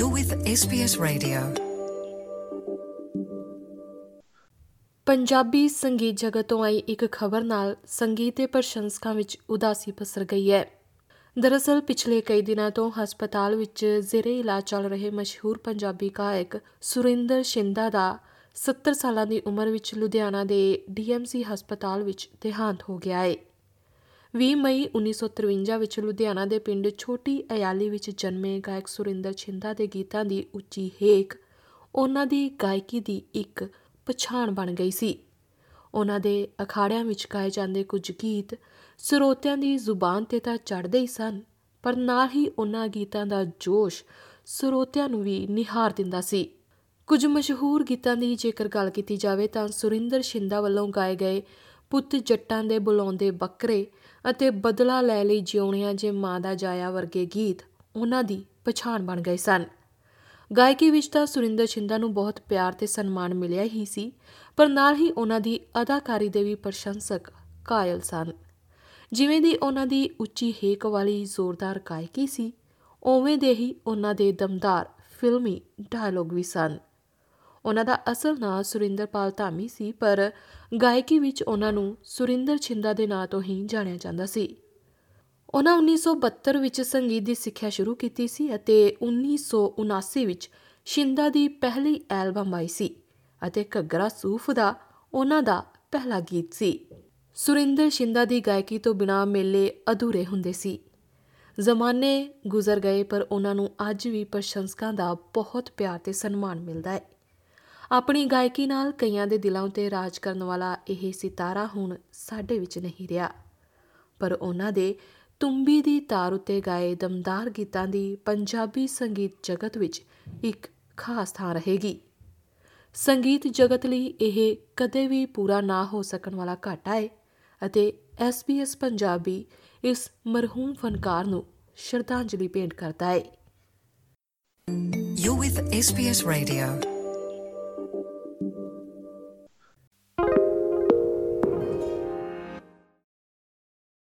with SBS Radio. Punjabi ਸੰਗੀਤ ਜਗਤ ਤੋਂ ਆਈ ਇੱਕ ਖਬਰ ਨਾਲ ਸੰਗੀਤ ਦੇ ਪ੍ਰਸ਼ੰਸਕਾਂ ਵਿੱਚ ਉਦਾਸੀ ਪਸਰ ਗਈ ਹੈ ਦਰਅਸਲ, ਪਿਛਲੇ ਕਈ ਦਿਨਾਂ ਤੋਂ ਹਸਪਤਾਲ ਵਿੱਚ ਜ਼ੇਰੇ ਇਲਾਜ ਚੱਲ ਰਹੇ ਮਸ਼ਹੂਰ ਪੰਜਾਬੀ ਗਾਇਕ ਸੁਰਿੰਦਰ ਸ਼ਿੰਦਾ ਦਾ 70 ਸਾਲਾਂ ਦੀ ਉਮਰ ਵਿੱਚ ਲੁਧਿਆਣਾ ਦੇ ਡੀਐਮਸੀ ਹਸਪਤਾਲ ਵਿੱਚ ਦੇਹਾਂਤ ਹੋ ਗਿਆ ਹੈ 20 ਮਈ 1953 ਵਿੱਚ ਲੁਧਿਆਣਾ ਦੇ ਪਿੰਡ ਛੋਟੀ ਅਯਾਲੀ ਵਿੱਚ ਜਨਮੇ ਗਾਇਕ ਸੁਰਿੰਦਰ ਛਿੰਦਾ ਦੇ ਗੀਤਾਂ ਦੀ ਉੱਚੀ ਹੇਕ ਉਹਨਾਂ ਦੀ ਗਾਇਕੀ ਦੀ ਇੱਕ ਪਛਾਣ ਬਣ ਗਈ ਸੀ। ਉਹਨਾਂ ਦੇ ਅਖਾੜਿਆਂ ਵਿੱਚ ਗਾਏ ਜਾਂਦੇ ਕੁਝ ਗੀਤ ਸਰੋਤਿਆਂ ਦੀ ਜ਼ੁਬਾਨ ਤੇ ਤਾਂ ਚੜ੍ਹਦੇ ਹੀ ਸਨ, ਪਰ ਨਾਲ ਹੀ ਉਹਨਾਂ ਗੀਤਾਂ ਦਾ ਜੋਸ਼ ਸਰੋਤਿਆਂ ਨੂੰ ਵੀ ਨਿਹਾਰ ਦਿੰਦਾ ਸੀ। ਕੁਝ ਮਸ਼ਹੂਰ ਗੀਤਾਂ ਦੀ ਜੇਕਰ ਗੱਲ ਕੀਤੀ ਜਾਵੇ ਤਾਂ ਸੁਰਿੰਦਰ ਸ਼ਿੰਦਾ ਵੱਲੋਂ ਗਾਏ ਗਏ ਪੁੱਤ ਜੱਟਾਂ ਦੇ ਬੁਲਾਉਂਦੇ ਬੱਕਰੇ ਅਤੇ ਬਦਲਾ ਲੈ ਲਈ ਜਿਉਣਿਆ ਜੇ ਮਾਂ ਦਾ ਜਾਇਆ ਵਰਗੇ ਗੀਤ ਉਹਨਾਂ ਦੀ ਪਛਾਣ ਬਣ ਗਏ ਸਨ। ਗਾਇਕੀ ਵਿੱਚ ਤਾਂ ਸੁਰਿੰਦਰ ਛਿੰਦਾ ਨੂੰ ਬਹੁਤ ਪਿਆਰ ਤੇ ਸਨਮਾਨ ਮਿਲਿਆ ਹੀ ਸੀ, ਪਰ ਨਾਲ ਹੀ ਉਹਨਾਂ ਦੀ ਅਦਾਕਾਰੀ ਦੇ ਵੀ ਪ੍ਰਸ਼ੰਸਕ ਕਾਇਲ ਸਨ। ਜਿਵੇਂ ਦੀ ਉਹਨਾਂ ਦੀ ਉੱਚੀ ਹੇਕ ਵਾਲੀ ਜ਼ੋਰਦਾਰ ਗਾਇਕੀ ਸੀ, ਉਵੇਂ ਦੇ ਹੀ ਉਹਨਾਂ ਦੇ ਦਮਦਾਰ ਫਿਲਮੀ ਡਾਇਲੋਗ ਵੀ ਸਨ। ਉਹਨਾਂ ਦਾ ਅਸਲ ਨਾਂ ਸੁਰਿੰਦਰਪਾਲ ਧਾਮੀ ਸੀ, ਪਰ ਗਾਇਕੀ ਵਿੱਚ ਉਹਨਾਂ ਨੂੰ ਸੁਰਿੰਦਰ ਛਿੰਦਾ ਦੇ ਨਾਂ ਤੋਂ ਹੀ ਜਾਣਿਆ ਜਾਂਦਾ ਸੀ। ਉਹਨਾਂ 1972 ਵਿੱਚ ਸੰਗੀਤ ਦੀ ਸਿੱਖਿਆ ਸ਼ੁਰੂ ਕੀਤੀ ਸੀ ਅਤੇ 1979 ਵਿੱਚ ਸ਼ਿੰਦਾ ਦੀ ਪਹਿਲੀ ਐਲਬਮ ਆਈ ਸੀ ਅਤੇ ਘੱਗਰਾ ਸੂਫ ਦਾ ਉਹਨਾਂ ਦਾ ਪਹਿਲਾ ਗੀਤ ਸੀ। ਸੁਰਿੰਦਰ ਸ਼ਿੰਦਾ ਦੀ ਗਾਇਕੀ ਤੋਂ ਬਿਨਾ ਮੇਲੇ ਅਧੂਰੇ ਹੁੰਦੇ ਸੀ। ਜ਼ਮਾਨੇ ਗੁਜ਼ਰ ਗਏ, ਪਰ ਉਹਨਾਂ ਨੂੰ ਅੱਜ ਵੀ ਪ੍ਰਸ਼ੰਸਕਾਂ ਦਾ ਬਹੁਤ ਪਿਆਰ ਤੇ ਸਨਮਾਨ ਮਿਲਦਾ ਹੈ। ਆਪਣੀ ਗਾਇਕੀ ਨਾਲ ਕਈਆਂ ਦੇ ਦਿਲਾਂ ਉਤੇ ਰਾਜ ਕਰਨ ਵਾਲਾ ਇਹ ਸਿਤਾਰਾ ਹੁਣ ਸਾਡੇ ਵਿੱਚ ਨਹੀਂ ਰਿਹਾ। ਪਰ ਉਹਨਾਂ ਦੇ ਤੁੰਬੀ ਦੀ ਤਾਰ ਉਤੇ ਗਾਏ ਦਮਦਾਰ ਗੀਤਾਂ ਦੀ ਪੰਜਾਬੀ ਸੰਗੀਤ ਜਗਤ ਵਿੱਚ ਇੱਕ ਖਾਸ ਥਾਂ ਰਹੇਗੀ। ਸੰਗੀਤ ਜਗਤ ਲਈ ਇਹ ਕਦੇ ਵੀ ਪੂਰਾ ਨਾ ਹੋ ਸਕਣ ਵਾਲਾ ਘਾਟਾ ਹੈ ਅਤੇ SBS ਪੰਜਾਬੀ ਇਸ ਮਰਹੂਮ ਫਨਕਾਰ ਨੂੰ ਸ਼ਰਧਾਂਜਲੀ ਭੇਂਟ ਕਰਦਾ ਹੈ You're with SBS Radio.